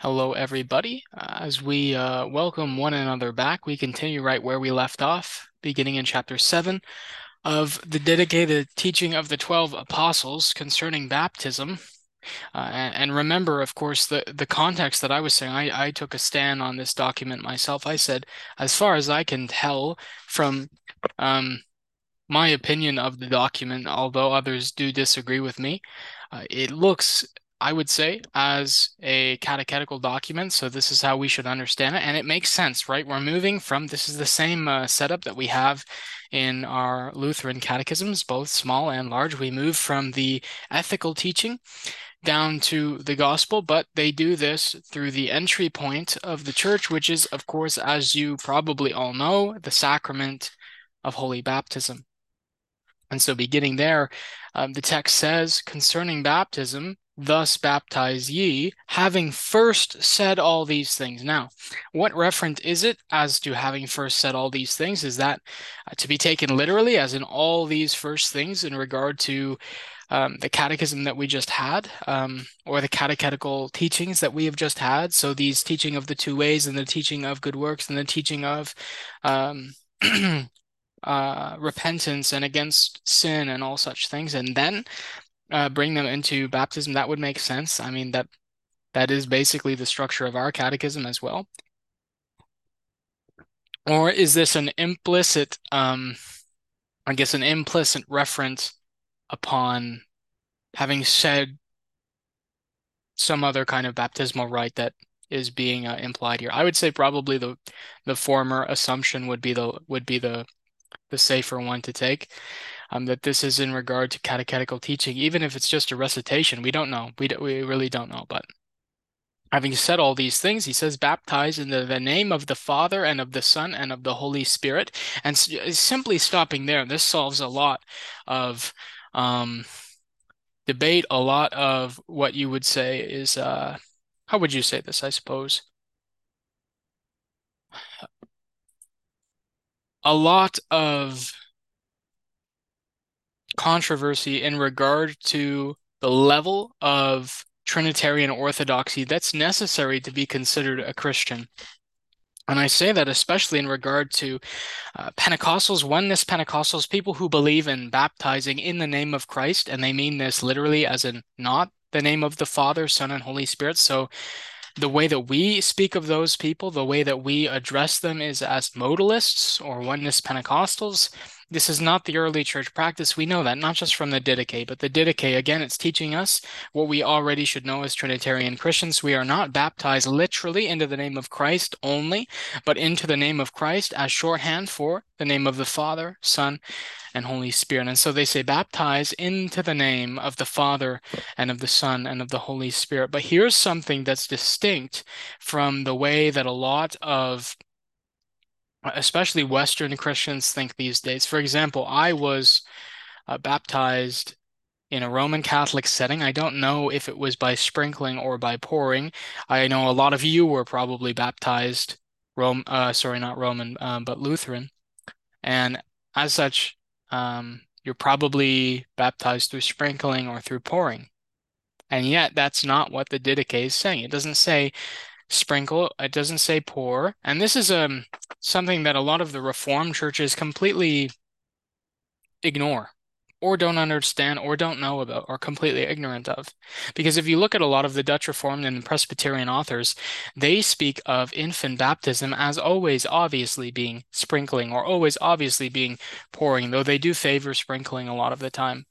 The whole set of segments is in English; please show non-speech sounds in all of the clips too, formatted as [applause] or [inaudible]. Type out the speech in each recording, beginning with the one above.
Hello, everybody. Uh, as we uh, welcome one another back, we continue right where we left off, beginning in chapter 7 of the dedicated teaching of the 12 apostles concerning baptism. Uh, and, and, remember, of course, the, the context that I was saying, I, I took a stand on this document myself. I said, as far as I can tell from um, my opinion of the document, although others do disagree with me, uh, it looks I would say, as a catechetical document. So this is how we should understand it. And it makes sense, right? We're moving from, this is the same uh, setup that we have in our Lutheran catechisms, both small and large. We move from the ethical teaching down to the gospel, but they do this through the entry point of the church, which is, of course, as you probably all know, the sacrament of holy baptism. And so, beginning there, um, the text says concerning baptism, thus baptize ye, having first said all these things. Now, what referent is it as to having first said all these things? Is that uh, to be taken literally, as in all these first things in regard to um, the catechism that we just had, um, or the catechetical teachings that we have just had? So, these teaching of the two ways, and the teaching of good works, and the teaching of um, [clears throat] uh, repentance and against sin and all such things. And then uh, bring them into baptism, that would make sense. I mean that that is basically the structure of our catechism as well. Or is this an implicit, um, I guess, an implicit reference upon having said some other kind of baptismal rite that is being uh, implied here? I would say probably the the former assumption would be the would be the the safer one to take um, that this is in regard to catechetical teaching, even if it's just a recitation. We don't know. We, do, we really don't know. But having said all these things, he says, baptize in the, the name of the Father and of the Son and of the Holy Spirit. And simply stopping there, this solves a lot of um, debate, a lot of what you would say is, uh, how would you say this, I suppose? A lot of controversy in regard to the level of Trinitarian orthodoxy that's necessary to be considered a Christian. And I say that especially in regard to uh, Pentecostals, oneness Pentecostals, people who believe in baptizing in the name of Christ, and they mean this literally as in not the name of the Father, Son, and Holy Spirit. So the way that we speak of those people, the way that we address them is as modalists or oneness Pentecostals. This is not the early church practice. We know that, not just from the Didache, but the Didache, again, it's teaching us what we already should know as Trinitarian Christians. We are not baptized literally into the name of Christ only, but into the name of Christ as shorthand for the name of the Father, Son, and Holy Spirit. And so they say, baptize into the name of the Father and of the Son and of the Holy Spirit. But here's something that's distinct from the way that a lot of especially Western Christians think these days. For example, I was uh, baptized in a Roman Catholic setting. I don't know if it was by sprinkling or by pouring. I know a lot of you were probably baptized Rome, uh, sorry, not Roman, um, but Lutheran. And as such, um, you're probably baptized through sprinkling or through pouring. And yet, that's not what the Didache is saying. It doesn't say sprinkle. It doesn't say pour. And this is um something that a lot of the Reformed churches completely ignore or don't understand or don't know about or completely ignorant of. Because if you look at a lot of the Dutch Reformed and Presbyterian authors, they speak of infant baptism as always obviously being sprinkling or always obviously being pouring, though they do favor sprinkling a lot of the time.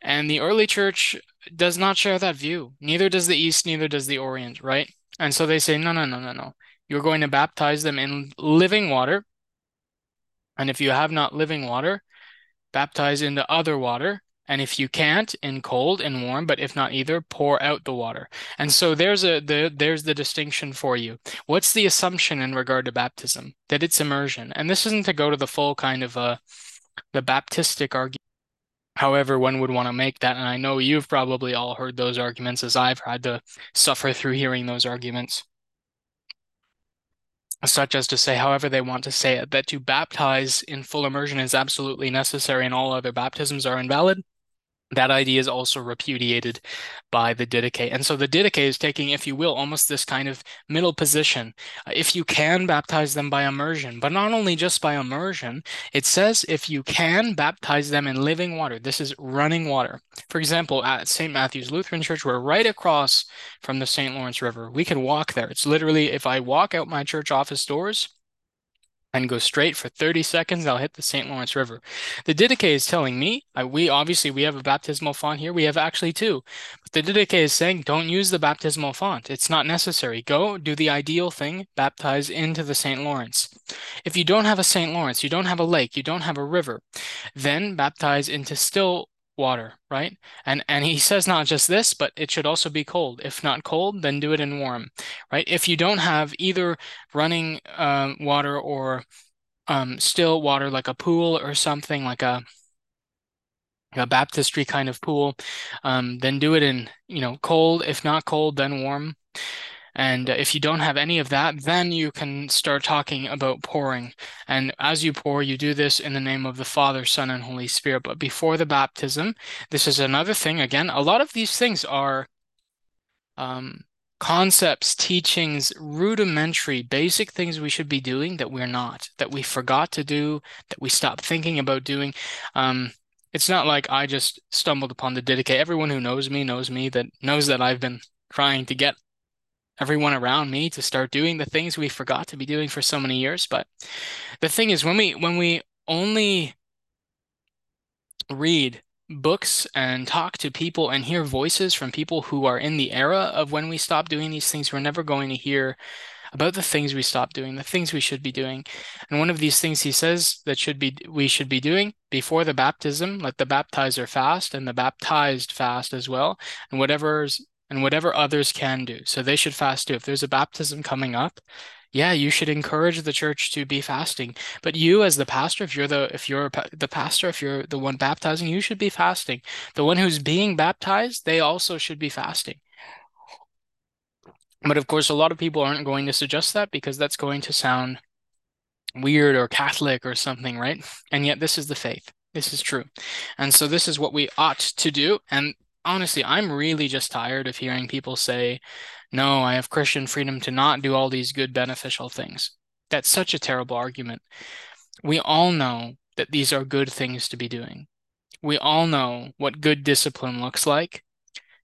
And the early church does not share that view. Neither does the East, neither does the Orient, right? And so they say, no, no, no, no, no. You're going to baptize them in living water. And if you have not living water, baptize into other water. And if you can't, in cold and warm, but if not either, pour out the water. And so there's a the there's the distinction for you. What's the assumption in regard to baptism? That it's immersion. And this isn't to go to the full kind of uh the Baptistic argument however one would want to make that. And I know you've probably all heard those arguments as I've had to suffer through hearing those arguments. Such as to say, however they want to say it, that to baptize in full immersion is absolutely necessary and all other baptisms are invalid. That idea is also repudiated by the Didache. And so the Didache is taking, if you will, almost this kind of middle position. Uh, if you can baptize them by immersion, but not only just by immersion, it says if you can baptize them in living water. This is running water. For example, at St. Matthew's Lutheran Church, we're right across from the St. Lawrence River. We can walk there. It's literally, if I walk out my church office doors, and go straight for 30 seconds, I'll hit the St. Lawrence River. The Didache is telling me, I, we obviously we have a baptismal font here. We have actually two. But the Didache is saying, don't use the baptismal font. It's not necessary. Go do the ideal thing, baptize into the St. Lawrence. If you don't have a St. Lawrence, you don't have a lake, you don't have a river, then baptize into still water, right? And and he says not just this, but it should also be cold. If not cold, then do it in warm, right? If you don't have either running um, water or um, still water, like a pool or something like a a baptistry kind of pool, um, then do it in you know cold. If not cold, then warm. And if you don't have any of that, then you can start talking about pouring. And as you pour, you do this in the name of the Father, Son, and Holy Spirit. But before the baptism, this is another thing. Again, a lot of these things are um, concepts, teachings, rudimentary, basic things we should be doing that we're not, that we forgot to do, that we stopped thinking about doing. Um, it's not like I just stumbled upon the Didache. Everyone who knows me knows me that knows that I've been trying to get everyone around me to start doing the things we forgot to be doing for so many years. But the thing is, when we when we only read books and talk to people and hear voices from people who are in the era of when we stop doing these things, we're never going to hear about the things we stop doing, the things we should be doing. And one of these things he says that should be we should be doing before the baptism, let the baptizer fast and the baptized fast as well, and whatever's and whatever others can do. So they should fast too. If there's a baptism coming up, yeah, you should encourage the church to be fasting. But you, as the pastor, if you're the if you're the pastor, if you're the one baptizing, you should be fasting. The one who's being baptized, they also should be fasting. But of course, a lot of people aren't going to suggest that because that's going to sound weird or Catholic or something, right? And yet, this is the faith. This is true. And so, this is what we ought to do. And honestly, I'm really just tired of hearing people say, no, I have Christian freedom to not do all these good, beneficial things. That's such a terrible argument. We all know that these are good things to be doing. We all know what good discipline looks like.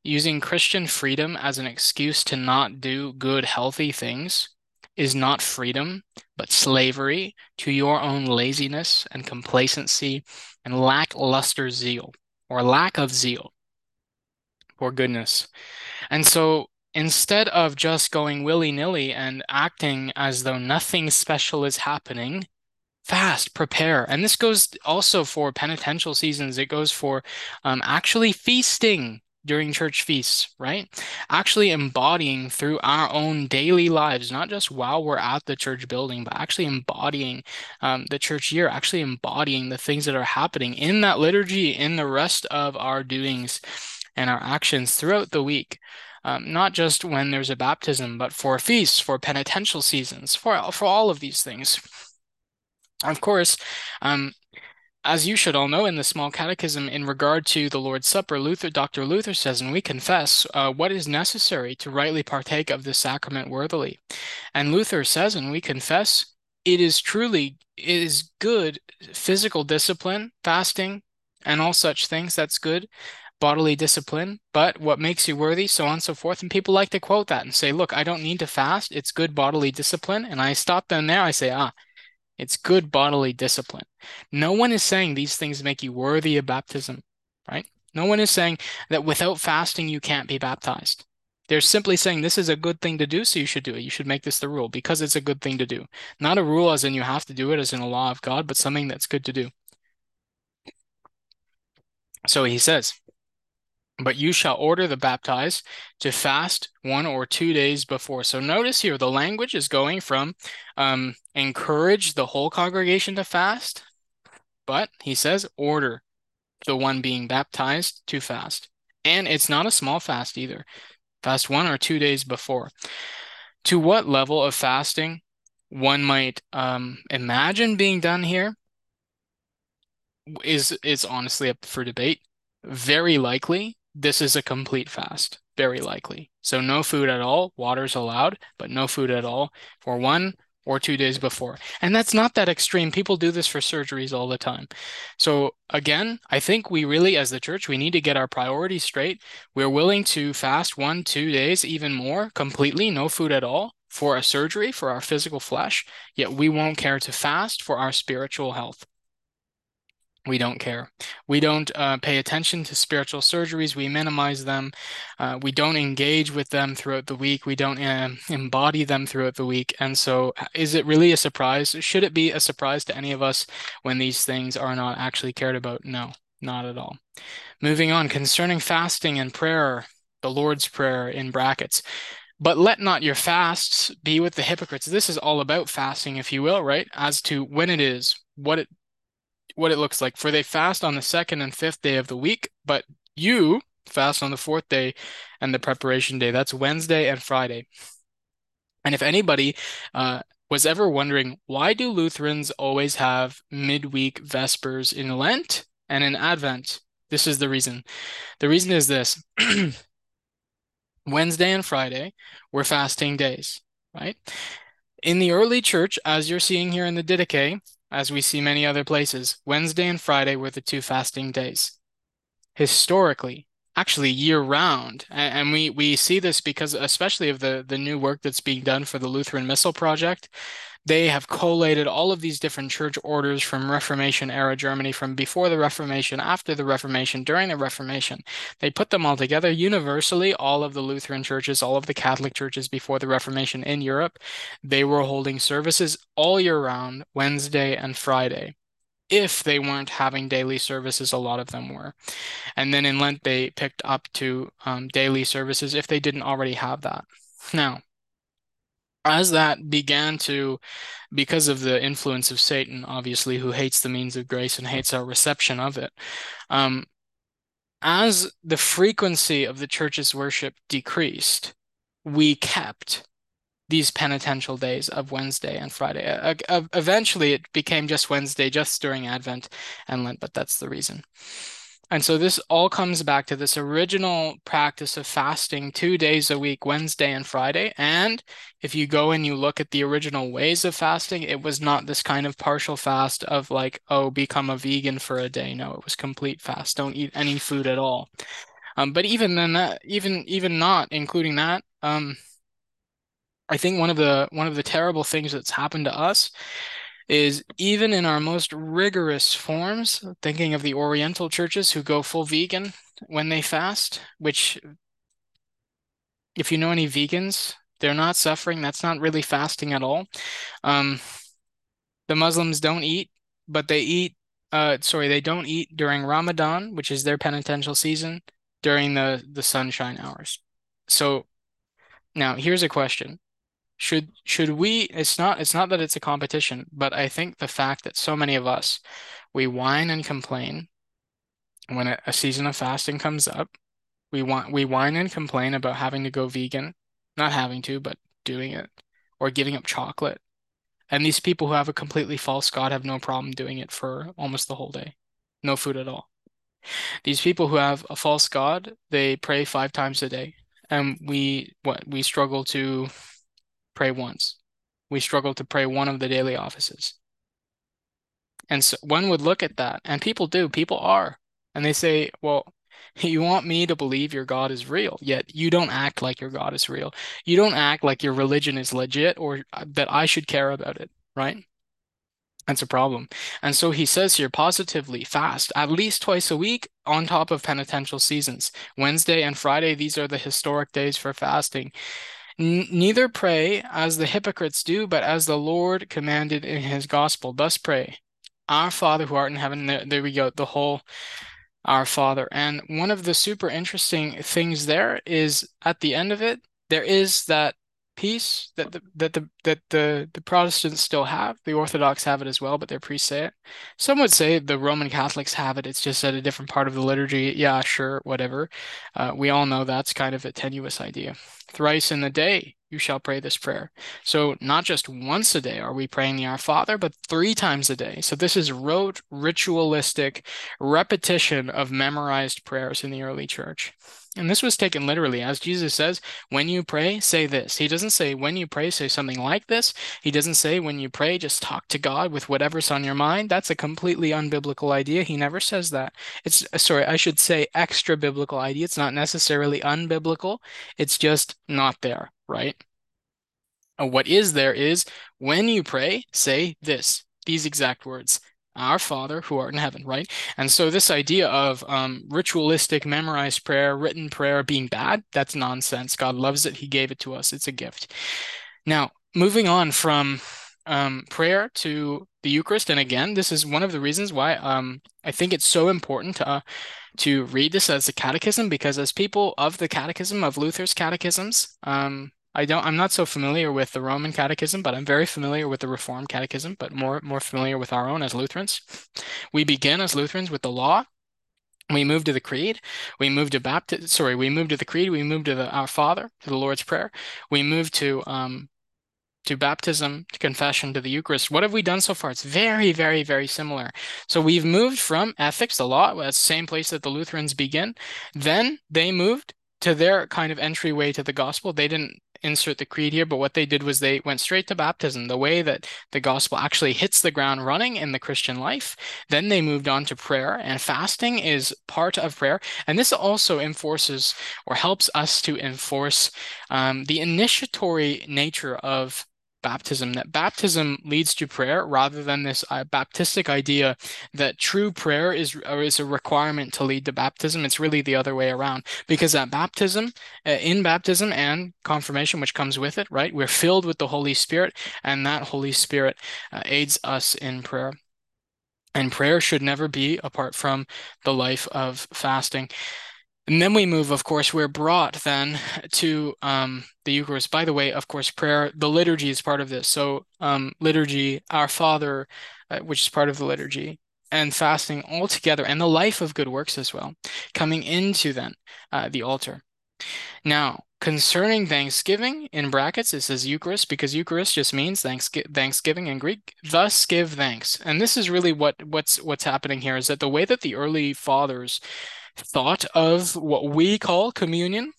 Using Christian freedom as an excuse to not do good, healthy things is not freedom, but slavery to your own laziness and complacency and lackluster zeal or lack of zeal for goodness. And so instead of just going willy nilly and acting as though nothing special is happening, fast, prepare. And this goes also for penitential seasons, it goes for um, actually feasting during church feasts, right? Actually embodying through our own daily lives, not just while we're at the church building, but actually embodying um, the church year, actually embodying the things that are happening in that liturgy, in the rest of our doings and our actions throughout the week. Um, not just when there's a baptism, but for feasts, for penitential seasons, for for all of these things. Of course, um, as you should all know in the small catechism in regard to the Lord's Supper, Luther, Dr. Luther says, and we confess uh, what is necessary to rightly partake of the sacrament worthily. And Luther says, and we confess, it is truly, it is good physical discipline, fasting, and all such things. That's good bodily discipline, but what makes you worthy, so on and so forth. And people like to quote that and say, look, I don't need to fast. It's good bodily discipline. And I stop them there. I say, ah, it's good bodily discipline. No one is saying these things make you worthy of baptism, right? No one is saying that without fasting, you can't be baptized. They're simply saying this is a good thing to do, so you should do it. You should make this the rule because it's a good thing to do. Not a rule as in you have to do it as in a law of God, but something that's good to do. So he says, but you shall order the baptized to fast one or two days before. So notice here the language is going from um, encourage the whole congregation to fast, but he says order the one being baptized to fast. And it's not a small fast either. Fast one or two days before. To what level of fasting one might um, imagine being done here is is honestly up for debate very likely this is a complete fast. Very likely. So no food at all. Water's allowed, but no food at all for one or two days before. And that's not that extreme. People do this for surgeries all the time. So again, I think we really, as the church, we need to get our priorities straight. We're willing to fast one, two days, even more, completely, no food at all for a surgery for our physical flesh, yet we won't care to fast for our spiritual health. We don't care. We don't uh, pay attention to spiritual surgeries. We minimize them. Uh, we don't engage with them throughout the week. We don't uh, embody them throughout the week. And so, is it really a surprise? Should it be a surprise to any of us when these things are not actually cared about? No, not at all. Moving on, concerning fasting and prayer, the Lord's Prayer in brackets. But let not your fasts be with the hypocrites. This is all about fasting, if you will, right? As to when it is, what it what it looks like. For they fast on the second and fifth day of the week, but you fast on the fourth day and the preparation day. That's Wednesday and Friday. And if anybody uh, was ever wondering why do Lutherans always have midweek vespers in Lent and in Advent? This is the reason. The reason is this. [clears throat] Wednesday and Friday were fasting days, right? In the early church, as you're seeing here in the Didache, as we see many other places, Wednesday and Friday were the two fasting days. Historically, actually year round, and, we we see this because especially of the the new work that's being done for the Lutheran Missal Project, they have collated all of these different church orders from Reformation era Germany, from before the Reformation, after the Reformation, during the Reformation. They put them all together universally. All of the Lutheran churches, all of the Catholic churches before the Reformation in Europe, they were holding services all year round, Wednesday and Friday. If they weren't having daily services, a lot of them were. And then in Lent, they picked up to um, daily services if they didn't already have that. Now, as that began to, because of the influence of Satan, obviously, who hates the means of grace and hates our reception of it, um, as the frequency of the church's worship decreased, we kept these penitential days of Wednesday and Friday. Uh, uh, eventually, it became just Wednesday, just during Advent and Lent, but that's the reason. And so this all comes back to this original practice of fasting two days a week, Wednesday and Friday. And if you go and you look at the original ways of fasting, it was not this kind of partial fast of like, oh, become a vegan for a day. No, it was complete fast. Don't eat any food at all. Um, but even then, that, even even not including that, um, I think one of the one of the terrible things that's happened to us is even in our most rigorous forms, thinking of the Oriental churches who go full vegan when they fast, which, if you know any vegans, they're not suffering. That's not really fasting at all. Um, the Muslims don't eat, but they eat, uh, sorry, they don't eat during Ramadan, which is their penitential season, during the, the sunshine hours. So now here's a question should should we it's not it's not that it's a competition but i think the fact that so many of us we whine and complain when a, a season of fasting comes up. We want we whine and complain about having to go vegan not having to but doing it or giving up chocolate. And these people who have a completely false god have no problem doing it for almost the whole day. No food at all. These people who have a false god they pray five times a day. And we what we struggle to pray once. We struggle to pray one of the daily offices. And so one would look at that, and people do, people are, and they say, well, [laughs] you want me to believe your God is real, yet you don't act like your God is real. You don't act like your religion is legit or uh, that I should care about it, right? That's a problem. And so he says here positively fast at least twice a week on top of penitential seasons. Wednesday and Friday, these are the historic days for fasting neither pray as the hypocrites do, but as the Lord commanded in his gospel. Thus pray, Our Father who art in heaven. There, there we go, the whole Our Father. And one of the super interesting things there is at the end of it, there is that peace that the that the that the the Protestants still have. The Orthodox have it as well, but their priests say it. Some would say the Roman Catholics have it. It's just at a different part of the liturgy. Yeah, sure, whatever. Uh, we all know that's kind of a tenuous idea. Thrice in the day you shall pray this prayer. So not just once a day are we praying the Our Father, but three times a day. So this is rote, ritualistic repetition of memorized prayers in the early church. And this was taken literally, as Jesus says, when you pray, say this. He doesn't say, when you pray, say something like this. He doesn't say, when you pray, just talk to God with whatever's on your mind. That's a completely unbiblical idea. He never says that. It's, sorry, I should say extra biblical idea. It's not necessarily unbiblical. It's just not there, right? Uh, what is there is, when you pray, say this, these exact words our Father who art in heaven, right? And so this idea of um, ritualistic, memorized prayer, written prayer being bad, that's nonsense. God loves it. He gave it to us. It's a gift. Now, moving on from um, prayer to the Eucharist, and again, this is one of the reasons why um, I think it's so important to uh, to read this as a catechism because as people of the catechism of Luther's catechisms, um, I don't I'm not so familiar with the Roman catechism, but I'm very familiar with the Reformed catechism, but more more familiar with our own as Lutherans. We begin as Lutherans with the law. We move to the creed. We move to baptism. Sorry, we move to the creed. We move to the Our Father, to the Lord's Prayer. We move to um, to baptism, to confession, to the Eucharist. What have we done so far? It's very, very, very similar. So we've moved from ethics, the law, that's the same place that the Lutherans begin. Then they moved to their kind of entryway to the gospel. They didn't insert the creed here, but what they did was they went straight to baptism, the way that the gospel actually hits the ground running in the Christian life. Then they moved on to prayer, and fasting is part of prayer. And this also enforces or helps us to enforce um, the initiatory nature of baptism, that baptism leads to prayer rather than this uh, Baptistic idea that true prayer is, is a requirement to lead to baptism. It's really the other way around because at baptism, uh, in baptism and confirmation, which comes with it, right, we're filled with the Holy Spirit, and that Holy Spirit uh, aids us in prayer. And prayer should never be apart from the life of fasting. And then we move, of course, we're brought then to um, the Eucharist. By the way, of course, prayer, the liturgy is part of this. So, um, liturgy, Our Father, uh, which is part of the liturgy, and fasting all together, and the life of good works as well, coming into then uh, the altar. Now, concerning Thanksgiving, in brackets, it says Eucharist because Eucharist just means Thanksgiving in Greek. Thus, give thanks, and this is really what what's what's happening here is that the way that the early fathers thought of what we call communion,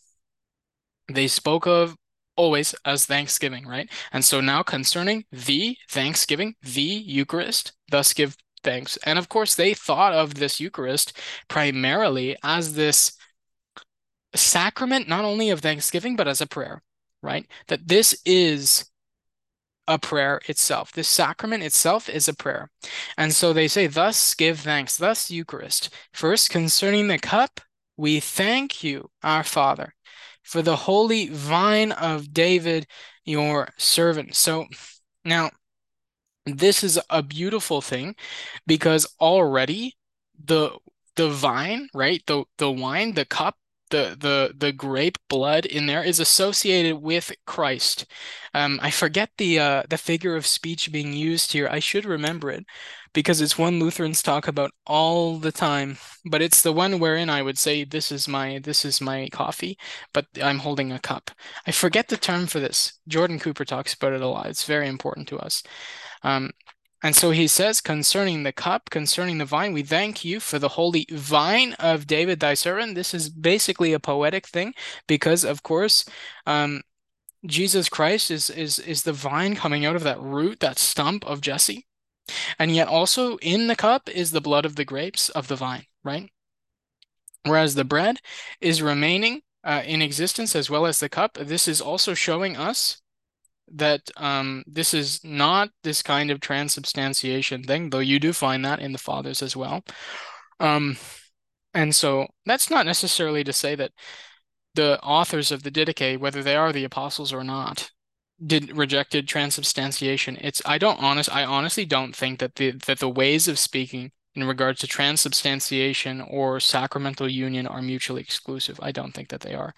they spoke of always as Thanksgiving, right? And so now concerning the Thanksgiving, the Eucharist, thus give thanks. And of course, they thought of this Eucharist primarily as this sacrament, not only of Thanksgiving, but as a prayer, right? That this is a prayer itself. This sacrament itself is a prayer. And so they say, Thus give thanks, thus Eucharist. First, concerning the cup, we thank you, our Father, for the holy vine of David, your servant. So now, this is a beautiful thing because already the the vine, right? The the wine, the cup the the the grape blood in there is associated with Christ. Um, I forget the uh, the figure of speech being used here. I should remember it because it's one Lutherans talk about all the time. But it's the one wherein I would say this is my this is my coffee, but I'm holding a cup. I forget the term for this. Jordan Cooper talks about it a lot. It's very important to us. Um, and so he says, concerning the cup, concerning the vine, we thank you for the holy vine of David, thy servant. This is basically a poetic thing because, of course, um, Jesus Christ is, is, is the vine coming out of that root, that stump of Jesse. And yet also in the cup is the blood of the grapes of the vine, right? Whereas the bread is remaining uh, in existence as well as the cup. This is also showing us that um, this is not this kind of transubstantiation thing, though you do find that in the fathers as well. Um, and so that's not necessarily to say that the authors of the Didache, whether they are the apostles or not, did rejected transubstantiation. It's I don't honest I honestly don't think that the that the ways of speaking in regards to transubstantiation or sacramental union are mutually exclusive. I don't think that they are.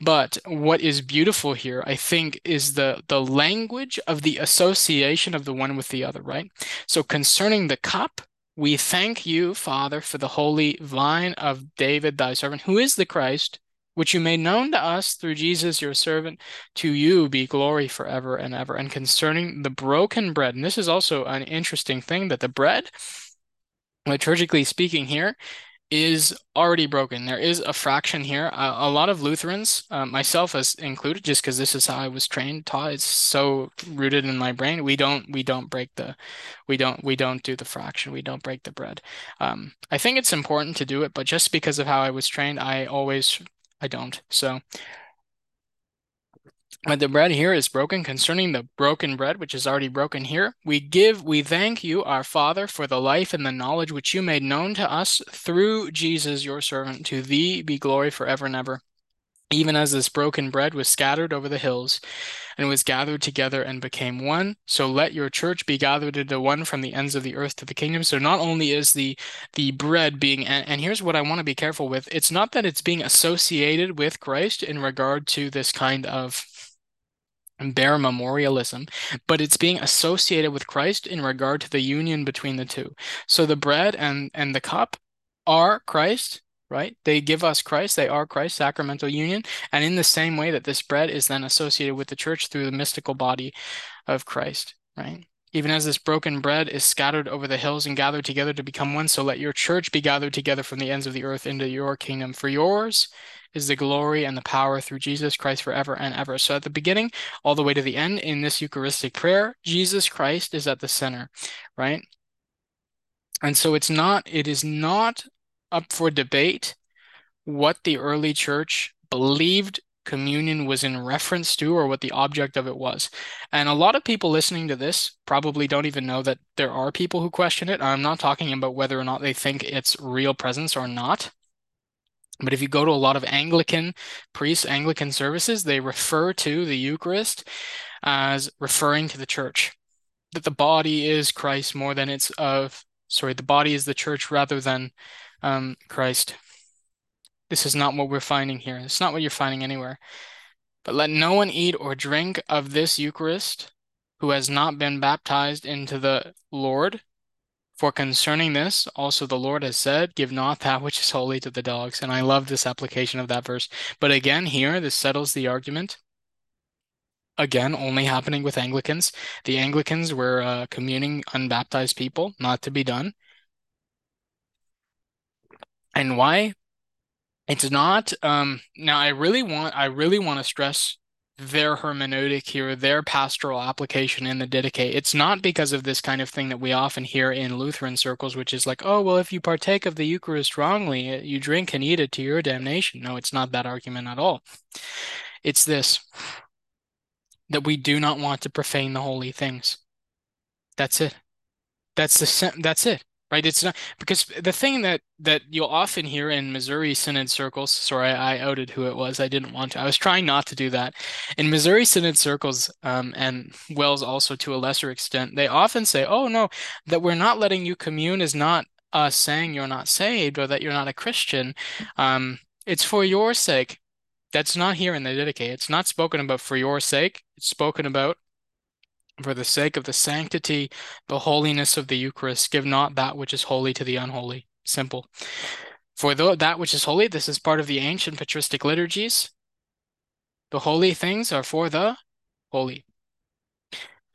But what is beautiful here, I think, is the the language of the association of the one with the other, right? So concerning the cup, we thank you, Father, for the holy vine of David, thy servant, who is the Christ, which you made known to us through Jesus, your servant. To you be glory forever and ever. And concerning the broken bread, and this is also an interesting thing that the bread liturgically speaking here, is already broken. There is a fraction here. A, a lot of Lutherans, uh, myself as included, just because this is how I was trained, taught, it's so rooted in my brain. We don't we don't break the we don't we don't do the fraction. We don't break the bread. Um, I think it's important to do it, but just because of how I was trained, I always I don't. So but the bread here is broken concerning the broken bread, which is already broken here. We give, we thank you, our Father, for the life and the knowledge which you made known to us through Jesus, your servant. To thee be glory forever and ever. Even as this broken bread was scattered over the hills and was gathered together and became one, so let your church be gathered into one from the ends of the earth to the kingdom. So not only is the the bread being and, and here's what I want to be careful with. It's not that it's being associated with Christ in regard to this kind of bare memorialism, but it's being associated with Christ in regard to the union between the two. So the bread and and the cup are Christ, right? They give us Christ, they are Christ, sacramental union, and in the same way that this bread is then associated with the church through the mystical body of Christ, right? Even as this broken bread is scattered over the hills and gathered together to become one, so let your church be gathered together from the ends of the earth into your kingdom. For yours is the glory and the power through Jesus Christ forever and ever. So at the beginning, all the way to the end in this Eucharistic prayer, Jesus Christ is at the center, right? And so it's not, it is not up for debate what the early church believed communion was in reference to or what the object of it was. And a lot of people listening to this probably don't even know that there are people who question it. I'm not talking about whether or not they think it's real presence or not. But if you go to a lot of Anglican priests, Anglican services, they refer to the Eucharist as referring to the church. That the body is Christ more than it's of, sorry, the body is the church rather than um, Christ. This is not what we're finding here. It's not what you're finding anywhere. But let no one eat or drink of this Eucharist who has not been baptized into the Lord for concerning this, also the Lord has said, Give not that which is holy to the dogs. And I love this application of that verse. But again, here, this settles the argument. Again, only happening with Anglicans. The Anglicans were uh, communing unbaptized people, not to be done. And why? It's not. Um, now, I really want, I really want to stress their hermeneutic here, their pastoral application in the Didache. It's not because of this kind of thing that we often hear in Lutheran circles, which is like, oh, well, if you partake of the Eucharist wrongly, uh, you drink and eat it to your damnation. No, it's not that argument at all. It's this that we do not want to profane the holy things. That's it. That's the that's it right? It's not because the thing that that you'll often hear in Missouri Synod circles. Sorry, I outed who it was. I didn't want to. I was trying not to do that. In Missouri Synod circles, um, and WELS also to a lesser extent, they often say, "Oh no, that we're not letting you commune is not us saying you're not saved or that you're not a Christian. Um, it's for your sake." That's not here in the Didache. It's not spoken about for your sake. It's spoken about for the sake of the sanctity, the holiness of the Eucharist, give not that which is holy to the unholy. Simple. For though that which is holy, this is part of the ancient patristic liturgies. The holy things are for the holy.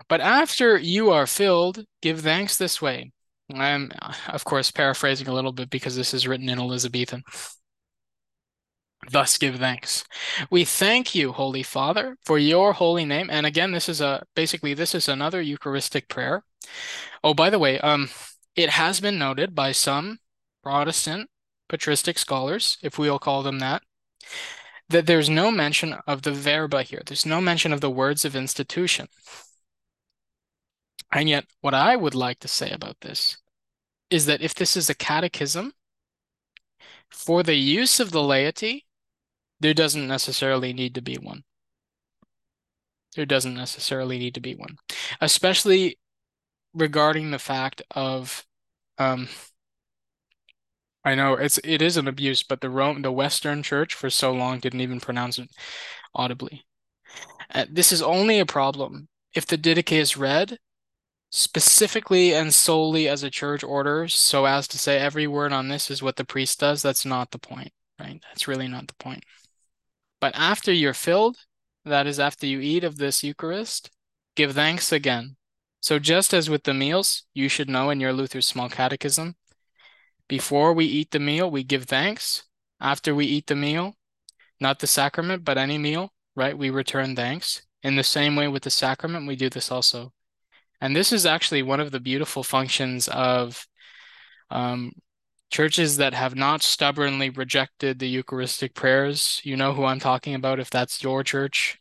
But after you are filled, give thanks this way. I'm, of course, paraphrasing a little bit because this is written in Elizabethan. Thus give thanks. We thank you, Holy Father, for your holy name. And again, this is a basically this is another Eucharistic prayer. Oh, by the way, um, it has been noted by some Protestant patristic scholars, if we'll call them that, that there's no mention of the verba here. There's no mention of the words of institution. And yet, what I would like to say about this is that if this is a catechism for the use of the laity, there doesn't necessarily need to be one. There doesn't necessarily need to be one, especially regarding the fact of um, I know it's it is an abuse, but the Rome the Western Church for so long didn't even pronounce it audibly. Uh, this is only a problem if the Didache is read specifically and solely as a church order, so as to say every word on this is what the priest does. That's not the point, right? That's really not the point. But after you're filled, that is after you eat of this Eucharist, give thanks again. So just as with the meals, you should know in your Luther's Small Catechism, before we eat the meal, we give thanks. After we eat the meal, not the sacrament, but any meal, right? We return thanks. In the same way with the sacrament, we do this also. And this is actually one of the beautiful functions of um, churches that have not stubbornly rejected the Eucharistic prayers. You know who I'm talking about. If that's your church,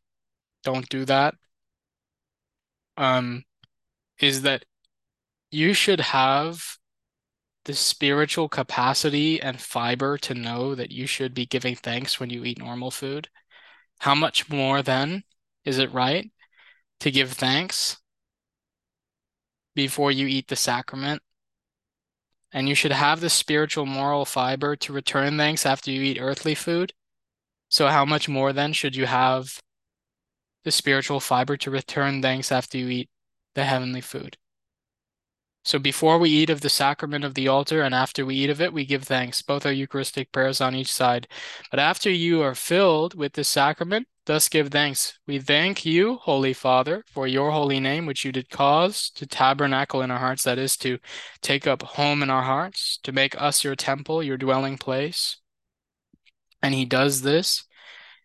don't do that. Um, is that you should have the spiritual capacity and fiber to know that you should be giving thanks when you eat normal food. How much more then is it right to give thanks before you eat the sacrament? And you should have the spiritual moral fiber to return thanks after you eat earthly food. So, how much more then should you have the spiritual fiber to return thanks after you eat the heavenly food? So before we eat of the sacrament of the altar and after we eat of it, we give thanks. Both are Eucharistic prayers on each side. But after you are filled with the sacrament, thus give thanks. We thank you, Holy Father, for your holy name, which you did cause to tabernacle in our hearts, that is, to take up home in our hearts, to make us your temple, your dwelling place. And he does this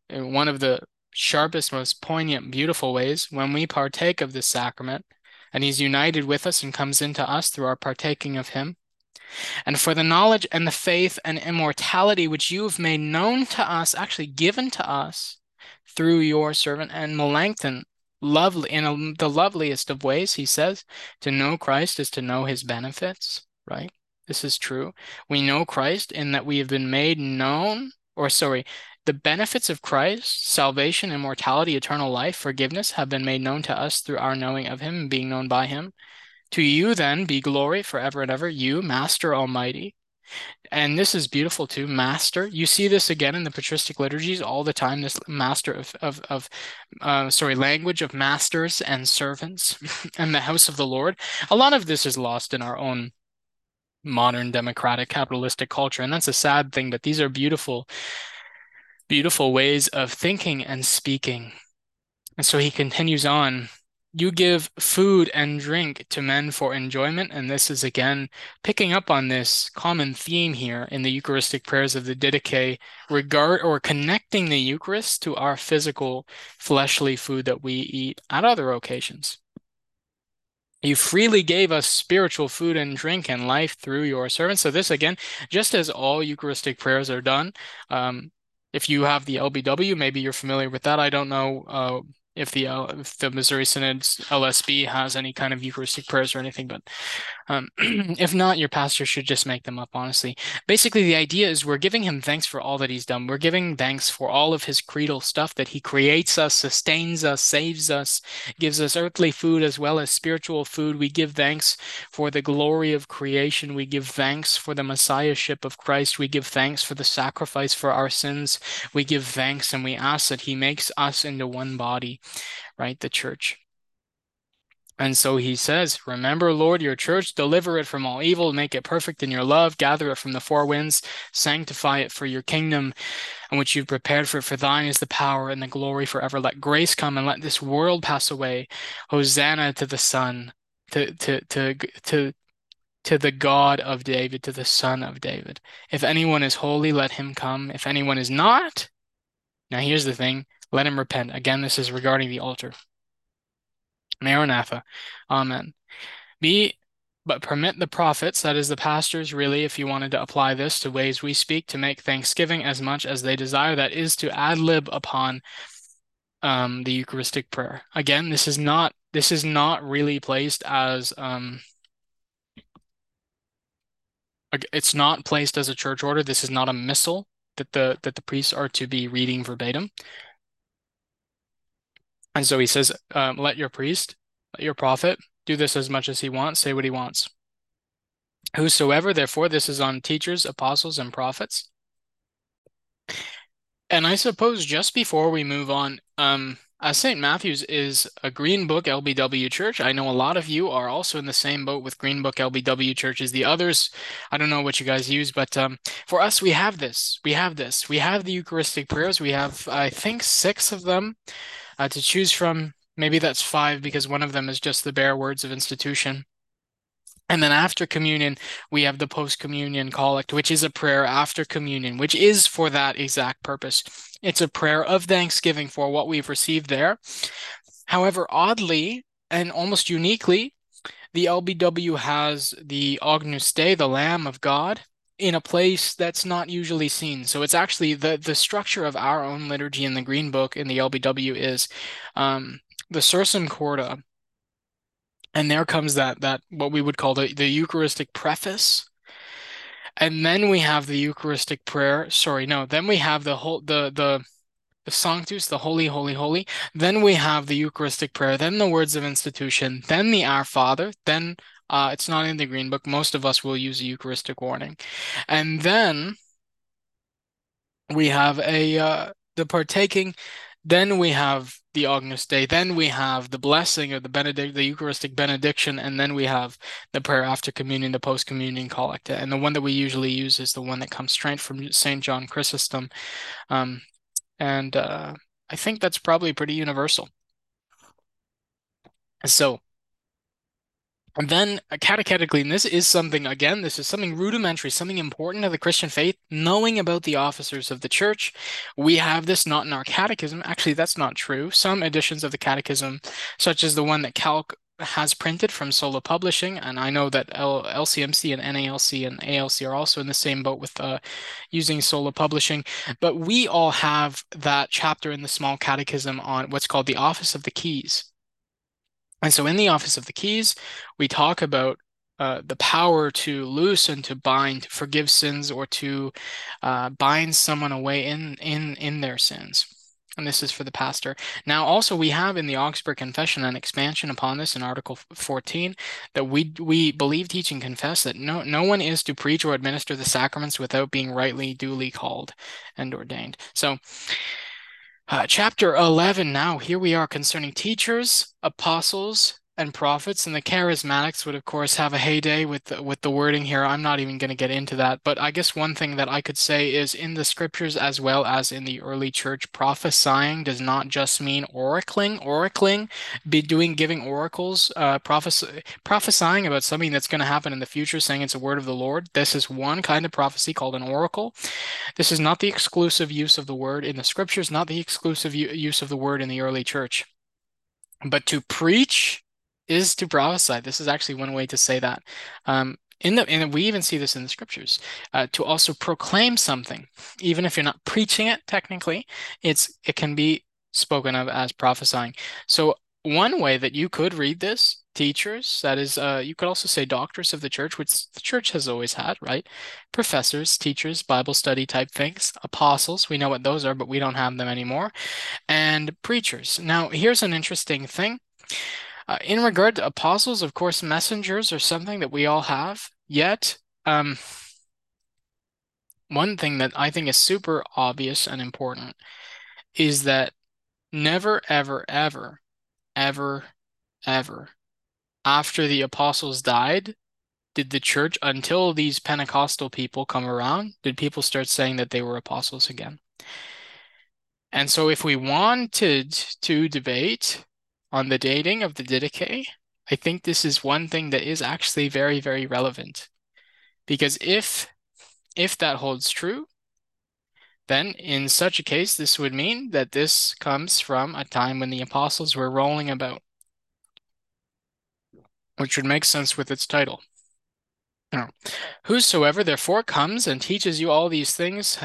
in one of the sharpest, most poignant, beautiful ways when we partake of this sacrament and he's united with us and comes into us through our partaking of him. And for the knowledge and the faith and immortality which you have made known to us, actually given to us through your servant and Melanchthon, lovely in a, the loveliest of ways, he says, to know Christ is to know his benefits, right? This is true. We know Christ in that we have been made known, or sorry, the benefits of Christ, salvation, immortality, eternal life, forgiveness, have been made known to us through our knowing of him and being known by him. To you then be glory forever and ever, you, Master Almighty. And this is beautiful too, Master. You see this again in the patristic liturgies all the time. This master of of of uh, sorry, language of masters and servants [laughs] and the house of the Lord. A lot of this is lost in our own modern democratic capitalistic culture, and that's a sad thing. But these are beautiful beautiful ways of thinking and speaking. And so he continues on. You give food and drink to men for enjoyment. And this is again picking up on this common theme here in the Eucharistic prayers of the Didache, regard or connecting the Eucharist to our physical fleshly food that we eat at other occasions. You freely gave us spiritual food and drink and life through your servants. So this again, just as all Eucharistic prayers are done, um, if you have the LBW, maybe you're familiar with that. I don't know uh, if the uh, if the Missouri Synod's LSB has any kind of Eucharistic prayers or anything, but um, [clears throat] if not, your pastor should just make them up, honestly. Basically, the idea is we're giving him thanks for all that he's done. We're giving thanks for all of his creedal stuff that he creates us, sustains us, saves us, gives us earthly food as well as spiritual food. We give thanks for the glory of creation. We give thanks for the messiahship of Christ. We give thanks for the sacrifice for our sins. We give thanks and we ask that he makes us into one body, right? The church. And so he says, Remember, Lord, your church, deliver it from all evil, make it perfect in your love, gather it from the four winds, sanctify it for your kingdom, and which you've prepared for it. For thine is the power and the glory forever. Let grace come and let this world pass away. Hosanna to the Son, to to to to to the God of David, to the Son of David. If anyone is holy, let him come. If anyone is not, now here's the thing, let him repent. Again, this is regarding the altar. Maranatha. Amen. Be but permit the prophets, that is the pastors, really, if you wanted to apply this to ways we speak, to make thanksgiving as much as they desire. That is to ad lib upon um, the Eucharistic prayer. Again, this is not this is not really placed as um, it's not placed as a church order. This is not a missal that the that the priests are to be reading verbatim. And so he says, um, let your priest, let your prophet do this as much as he wants, say what he wants. Whosoever, therefore, this is on teachers, apostles, and prophets. And I suppose just before we move on, um, as St. Matthew's is a Green Book LBW church, I know a lot of you are also in the same boat with Green Book LBW churches. The others, I don't know what you guys use, but um, for us, we have this. We have this. We have the Eucharistic prayers. We have, I think, six of them uh, to choose from. Maybe that's five because one of them is just the bare words of institution. And then after communion, we have the post communion collect, which is a prayer after communion, which is for that exact purpose. It's a prayer of thanksgiving for what we've received there. However, oddly and almost uniquely, the LBW has the Agnus Dei, the Lamb of God, in a place that's not usually seen. So it's actually the the structure of our own liturgy in the Green Book in the LBW is um, the Sursum Corda and there comes that that what we would call the, the Eucharistic preface. And then we have the Eucharistic prayer. Sorry, no, then we have the whole the the the Sanctus, the Holy, Holy, Holy. Then we have the Eucharistic prayer, then the words of institution, then the Our Father, then uh, it's not in the Green Book. Most of us will use a Eucharistic warning. And then we have a uh, the partaking then we have the Agnus Dei. Then we have the blessing of the Benedict, the Eucharistic benediction, and then we have the prayer after communion, the post communion collect. And the one that we usually use is the one that comes straight from Saint John Chrysostom. Um, and uh, I think that's probably pretty universal. So and then uh, catechetically, and this is something, again, this is something rudimentary, something important to the Christian faith, knowing about the officers of the church. We have this not in our catechism. Actually, that's not true. Some editions of the catechism, such as the one that Calc has printed from Sola Publishing, and I know that L LCMC and NALC and ALC are also in the same boat with uh, using Sola Publishing. But we all have that chapter in the small catechism on what's called the Office of the Keys. And so in the Office of the Keys, we talk about uh, the power to loose and to bind, to forgive sins, or to uh, bind someone away in in in their sins. And this is for the pastor. Now, also we have in the Augsburg Confession an expansion upon this in Article 14 that we we believe, teach, and confess that no no one is to preach or administer the sacraments without being rightly, duly called and ordained. So. Uh, chapter 11 now, here we are concerning teachers, apostles, and prophets. And the charismatics would, of course, have a heyday with the, with the wording here. I'm not even going to get into that. But I guess one thing that I could say is in the scriptures as well as in the early church, prophesying does not just mean oracling. Oracling, be doing giving oracles, uh, prophes- prophesying about something that's going to happen in the future, saying it's a word of the Lord. This is one kind of prophecy called an oracle. This is not the exclusive use of the word in the scriptures, not the exclusive use of the word in the early church. But to preach is to prophesy. This is actually one way to say that. Um, in the and we even see this in the scriptures uh, to also proclaim something, even if you're not preaching it technically, it's it can be spoken of as prophesying. So one way that you could read this, teachers, that is, uh, you could also say doctors of the church, which the church has always had, right? Professors, teachers, Bible study type things, apostles, we know what those are, but we don't have them anymore, and preachers. Now, here's an interesting thing. Uh, in regard to apostles, of course, messengers are something that we all have. Yet, um, one thing that I think is super obvious and important is that never, ever, ever, ever, ever, after the apostles died, did the church, until these Pentecostal people come around, did people start saying that they were apostles again? And so, if we wanted to debate on the dating of the Didache, I think this is one thing that is actually very, very relevant. Because if if that holds true, then in such a case, this would mean that this comes from a time when the apostles were rolling about, which would make sense with its title. Now, whosoever therefore comes and teaches you all these things,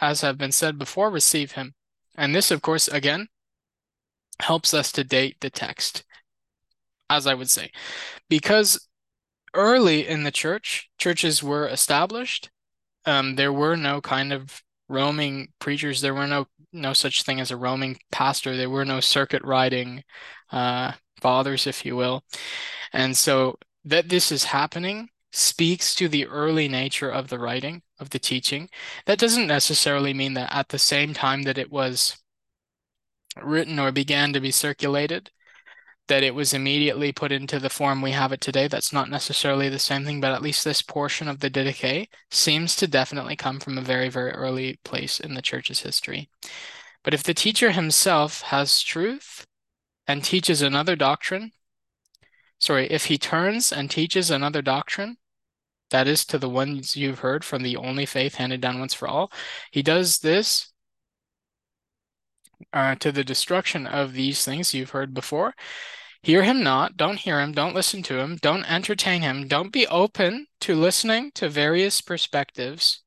as have been said before, receive him. And this, of course, again, helps us to date the text, as I would say, because early in the church, churches were established. Um, there were no kind of roaming preachers. There were no no such thing as a roaming pastor. There were no circuit riding uh, fathers, if you will. And so that this is happening speaks to the early nature of the writing, of the teaching. That doesn't necessarily mean that at the same time that it was written or began to be circulated, that it was immediately put into the form we have it today. That's not necessarily the same thing, but at least this portion of the Didache seems to definitely come from a very, very early place in the church's history. But if the teacher himself has truth and teaches another doctrine, sorry, if he turns and teaches another doctrine, that is to the ones you've heard from the only faith handed down once for all, he does this uh, to the destruction of these things you've heard before. Hear him not, don't hear him, don't listen to him, don't entertain him, don't be open to listening to various perspectives,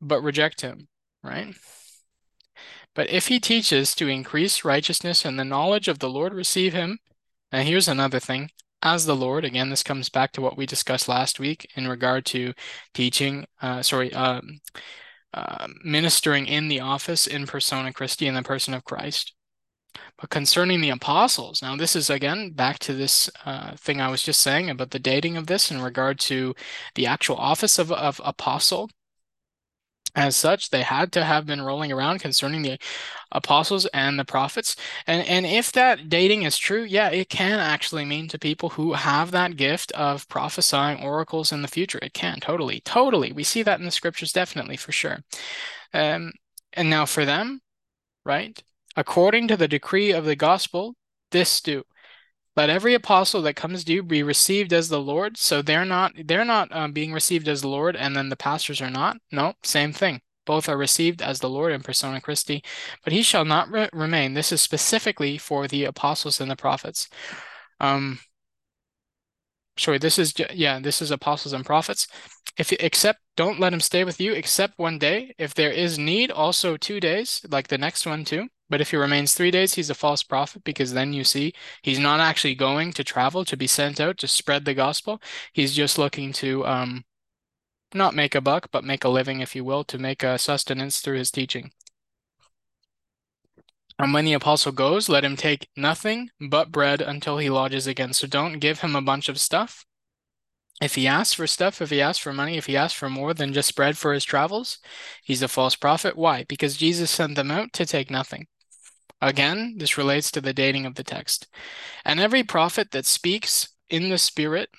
but reject him, right? But if he teaches to increase righteousness and the knowledge of the Lord, receive him. And here's another thing as the Lord. Again, this comes back to what we discussed last week in regard to teaching, uh, sorry, um, uh, ministering in the office in persona Christi in the person of Christ. But concerning the apostles, now this is again back to this uh, thing I was just saying about the dating of this in regard to the actual office of, of apostle. As such, they had to have been rolling around concerning the apostles and the prophets. And and if that dating is true, yeah, it can actually mean to people who have that gift of prophesying oracles in the future. It can totally, totally. We see that in the scriptures, definitely for sure. Um, and now for them, right? According to the decree of the gospel, this do. Let every apostle that comes to you be received as the Lord. So they're not they're not um, being received as the Lord, and then the pastors are not. No, same thing. Both are received as the Lord in persona Christi, but he shall not re remain. This is specifically for the apostles and the prophets. Um, sorry, this is yeah, this is apostles and prophets. If you except don't let him stay with you except one day. If there is need, also two days, like the next one too. But if he remains three days, he's a false prophet because then you see he's not actually going to travel to be sent out to spread the gospel. He's just looking to um, not make a buck, but make a living, if you will, to make a sustenance through his teaching. And when the apostle goes, let him take nothing but bread until he lodges again. So don't give him a bunch of stuff. If he asks for stuff, if he asks for money, if he asks for more than just bread for his travels, he's a false prophet. Why? Because Jesus sent them out to take nothing. Again, this relates to the dating of the text. And every prophet that speaks in the Spirit,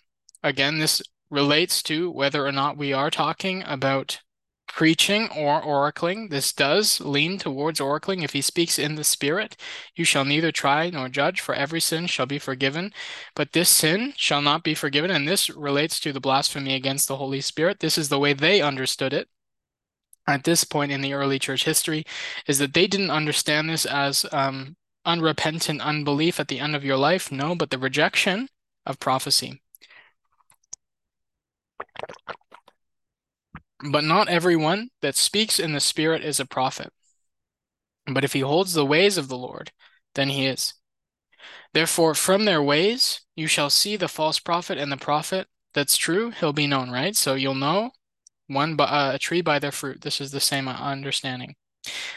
again, this relates to whether or not we are talking about preaching or oracling. This does lean towards oracling. If he speaks in the Spirit, you shall neither try nor judge, for every sin shall be forgiven. But this sin shall not be forgiven. And this relates to the blasphemy against the Holy Spirit. This is the way they understood it at this point in the early church history is that they didn't understand this as um, unrepentant unbelief at the end of your life. No, but the rejection of prophecy. But not everyone that speaks in the Spirit is a prophet. But if he holds the ways of the Lord, then he is. Therefore, from their ways you shall see the false prophet and the prophet that's true, he'll be known, right? So you'll know one by, uh, a tree by their fruit. This is the same understanding.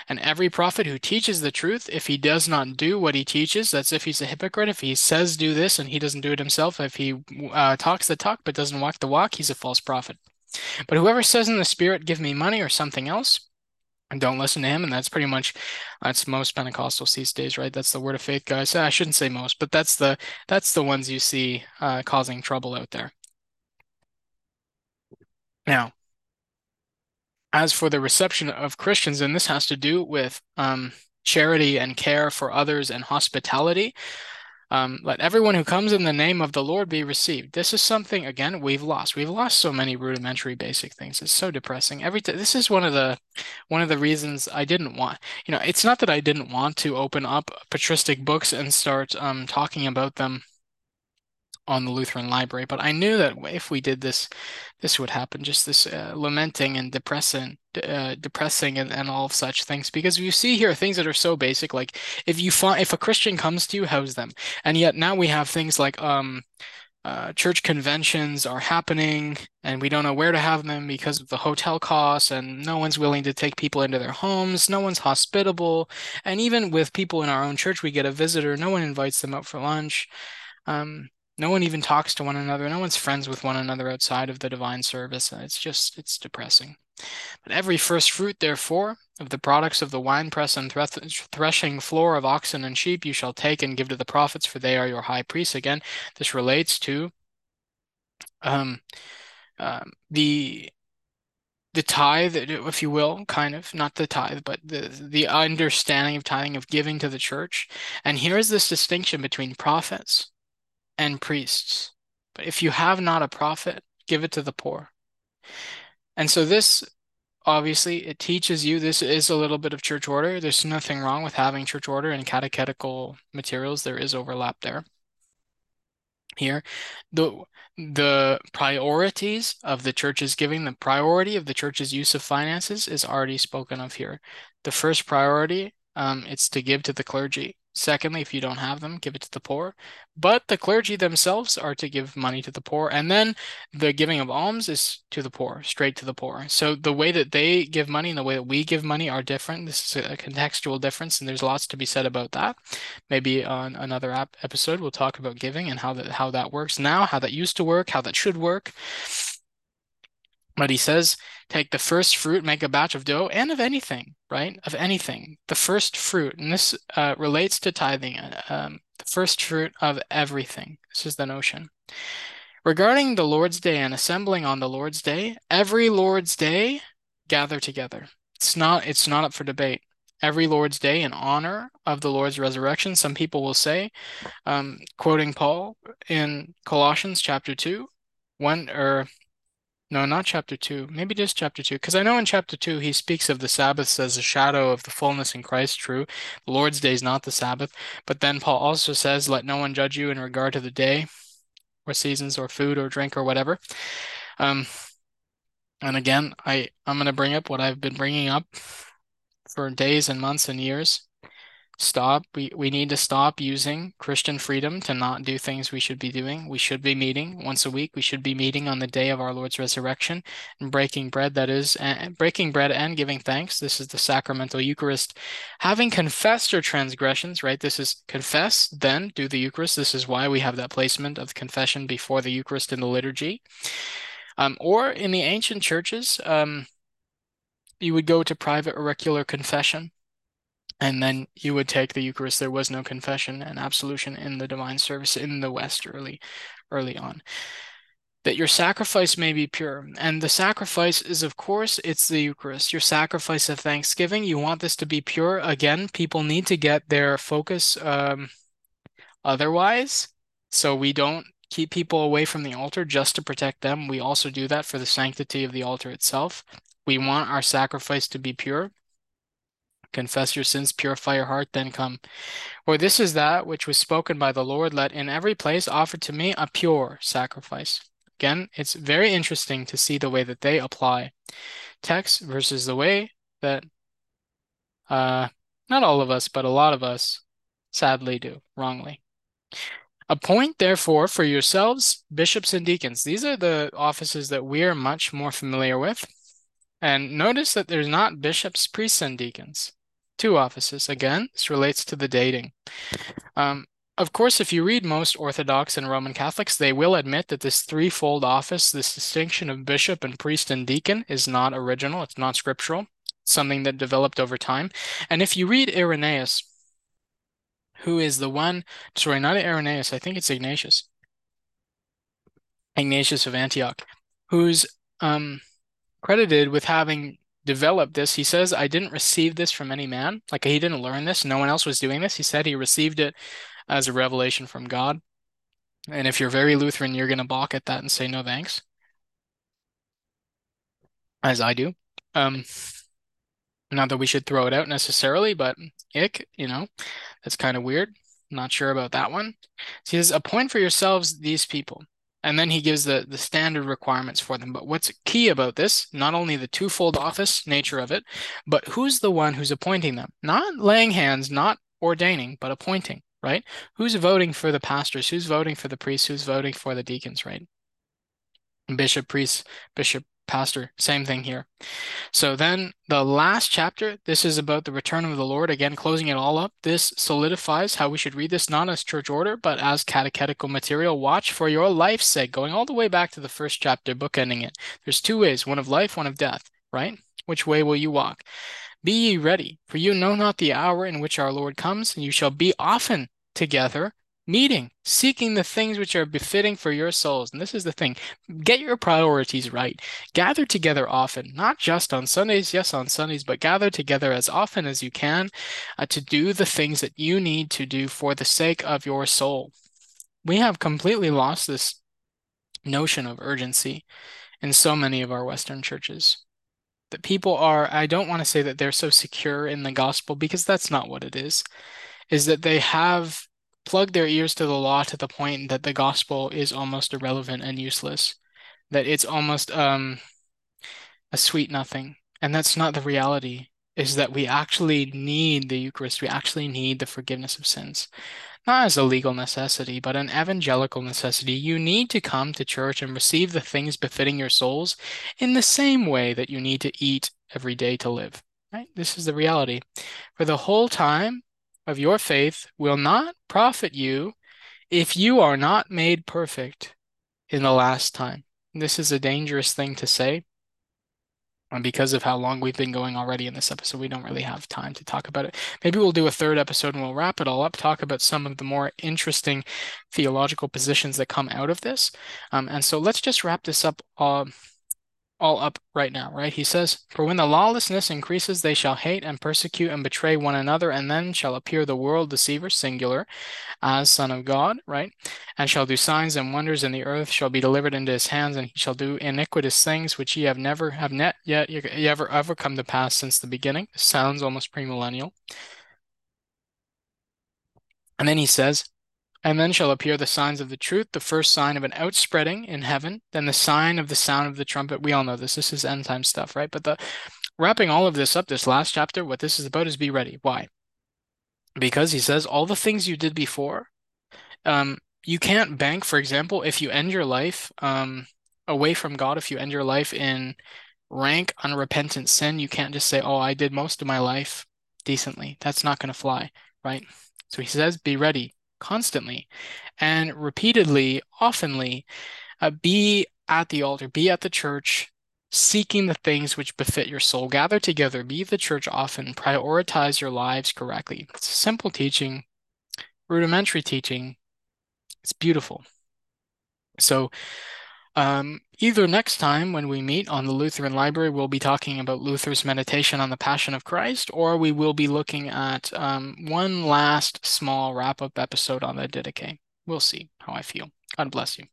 And every prophet who teaches the truth, if he does not do what he teaches, that's if he's a hypocrite. If he says do this and he doesn't do it himself, if he uh, talks the talk but doesn't walk the walk, he's a false prophet. But whoever says in the spirit, give me money or something else, and don't listen to him. And that's pretty much that's most Pentecostals these days, right? That's the word of faith guys. I shouldn't say most, but that's the that's the ones you see uh, causing trouble out there. Now, as for the reception of Christians, and this has to do with um, charity and care for others and hospitality. Um, let everyone who comes in the name of the Lord be received. This is something again we've lost. We've lost so many rudimentary basic things. It's so depressing. Every t- this is one of the one of the reasons I didn't want. You know, it's not that I didn't want to open up patristic books and start um, talking about them on the Lutheran library. But I knew that if we did this, this would happen. Just this uh, lamenting and depressing, uh, depressing, and, and all of such things. Because you see here things that are so basic. Like if you find if a Christian comes to you, house them. And yet now we have things like um. Uh, church conventions are happening and we don't know where to have them because of the hotel costs and no one's willing to take people into their homes no one's hospitable and even with people in our own church we get a visitor no one invites them out for lunch um, No one even talks to one another. No one's friends with one another outside of the divine service. It's just, it's depressing. But every first fruit, therefore, of the products of the winepress and threshing floor of oxen and sheep you shall take and give to the prophets, for they are your high priests. Again, this relates to um, uh, the the tithe, if you will, kind of not the tithe, but the the understanding of tithing of giving to the church. And here is this distinction between prophets and priests. But if you have not a prophet, give it to the poor. And so this obviously it teaches you this is a little bit of church order. There's nothing wrong with having church order and catechetical materials. There is overlap there. Here, the the priorities of the church's giving, the priority of the church's use of finances is already spoken of here. The first priority, um, it's to give to the clergy. Secondly, if you don't have them, give it to the poor. But the clergy themselves are to give money to the poor. And then the giving of alms is to the poor, straight to the poor. So the way that they give money and the way that we give money are different. This is a contextual difference, and there's lots to be said about that. Maybe on another episode, we'll talk about giving and how that how that works now, how that used to work, how that should work. But he says, take the first fruit, make a batch of dough, and of anything, right? Of anything. The first fruit, and this uh, relates to tithing, uh, um, the first fruit of everything. This is the notion. Regarding the Lord's Day and assembling on the Lord's Day, every Lord's Day gather together. It's not it's not up for debate. Every Lord's Day in honor of the Lord's resurrection. Some people will say, um, quoting Paul in Colossians chapter two, one or no, not chapter two. Maybe just chapter two. Because I know in chapter two he speaks of the Sabbath as a shadow of the fullness in Christ, true. The Lord's day is not the Sabbath. But then Paul also says, Let no one judge you in regard to the day or seasons or food or drink or whatever. Um, and again, I, I'm going to bring up what I've been bringing up for days and months and years stop. We, we need to stop using Christian freedom to not do things we should be doing. We should be meeting once a week. We should be meeting on the day of our Lord's resurrection and breaking bread, that is, and breaking bread and giving thanks. This is the sacramental Eucharist. Having confessed your transgressions, right? This is confess, then do the Eucharist. This is why we have that placement of confession before the Eucharist in the liturgy. Um, or in the ancient churches, um, you would go to private auricular confession and then you would take the Eucharist. There was no confession and absolution in the divine service in the West early, early on. That your sacrifice may be pure. And the sacrifice is, of course, it's the Eucharist, your sacrifice of thanksgiving. You want this to be pure. Again, people need to get their focus um, otherwise. So we don't keep people away from the altar just to protect them. We also do that for the sanctity of the altar itself. We want our sacrifice to be pure confess your sins, purify your heart, then come. For this is that which was spoken by the Lord, let in every place offer to me a pure sacrifice. Again, it's very interesting to see the way that they apply text versus the way that uh, not all of us, but a lot of us sadly do wrongly. Appoint, therefore, for yourselves bishops and deacons. These are the offices that we are much more familiar with. And notice that there's not bishops, priests, and deacons two offices. Again, this relates to the dating. Um, of course, if you read most Orthodox and Roman Catholics, they will admit that this threefold office, this distinction of bishop and priest and deacon, is not original. It's not scriptural. Something that developed over time. And if you read Irenaeus, who is the one, sorry, not Irenaeus, I think it's Ignatius, Ignatius of Antioch, who's um, credited with having developed this. He says, I didn't receive this from any man. Like he didn't learn this. No one else was doing this. He said he received it as a revelation from God. And if you're very Lutheran, you're going to balk at that and say, no thanks. As I do. Um, not that we should throw it out necessarily, but ick, you know, that's kind of weird. Not sure about that one. He says, appoint for yourselves these people and then he gives the the standard requirements for them. But what's key about this, not only the twofold office nature of it, but who's the one who's appointing them? Not laying hands, not ordaining, but appointing, right? Who's voting for the pastors? Who's voting for the priests? Who's voting for the deacons, right? Bishop, priest, bishop, pastor, same thing here. So then the last chapter, this is about the return of the Lord, again, closing it all up. This solidifies how we should read this, not as church order, but as catechetical material. Watch for your life's sake, going all the way back to the first chapter, bookending it. There's two ways, one of life, one of death, right? Which way will you walk? Be ye ready, for you know not the hour in which our Lord comes, and you shall be often together meeting, seeking the things which are befitting for your souls. And this is the thing get your priorities right. Gather together often, not just on Sundays, yes, on Sundays, but gather together as often as you can uh, to do the things that you need to do for the sake of your soul. We have completely lost this notion of urgency in so many of our Western churches. That people are, I don't want to say that they're so secure in the gospel because that's not what it is, is that they have plug their ears to the law to the point that the gospel is almost irrelevant and useless, that it's almost um, a sweet nothing. And that's not the reality, is that we actually need the Eucharist. We actually need the forgiveness of sins. Not as a legal necessity, but an evangelical necessity. You need to come to church and receive the things befitting your souls in the same way that you need to eat every day to live. Right? This is the reality. For the whole time of your faith will not profit you if you are not made perfect in the last time. This is a dangerous thing to say. And because of how long we've been going already in this episode, we don't really have time to talk about it. Maybe we'll do a third episode and we'll wrap it all up, talk about some of the more interesting theological positions that come out of this. Um, and so let's just wrap this up. Uh, all up right now, right? He says, For when the lawlessness increases, they shall hate and persecute and betray one another, and then shall appear the world deceiver, singular, as Son of God, right? And shall do signs and wonders, and the earth shall be delivered into his hands, and he shall do iniquitous things which ye have never have net yet ye ever ever come to pass since the beginning. Sounds almost premillennial. And then he says, and then shall appear the signs of the truth, the first sign of an outspreading in heaven, then the sign of the sound of the trumpet. We all know this. This is end time stuff, right? But the wrapping all of this up, this last chapter, what this is about is be ready. Why? Because he says all the things you did before, um, you can't bank, for example, if you end your life um, away from God, if you end your life in rank unrepentant sin, you can't just say, oh, I did most of my life decently. That's not going to fly, right? So he says, be ready constantly and repeatedly, oftenly, uh, be at the altar, be at the church, seeking the things which befit your soul. Gather together, be the church often, prioritize your lives correctly. It's simple teaching, rudimentary teaching. It's beautiful. So, um, either next time when we meet on the Lutheran Library, we'll be talking about Luther's meditation on the Passion of Christ, or we will be looking at um, one last small wrap up episode on the Didache. We'll see how I feel. God bless you.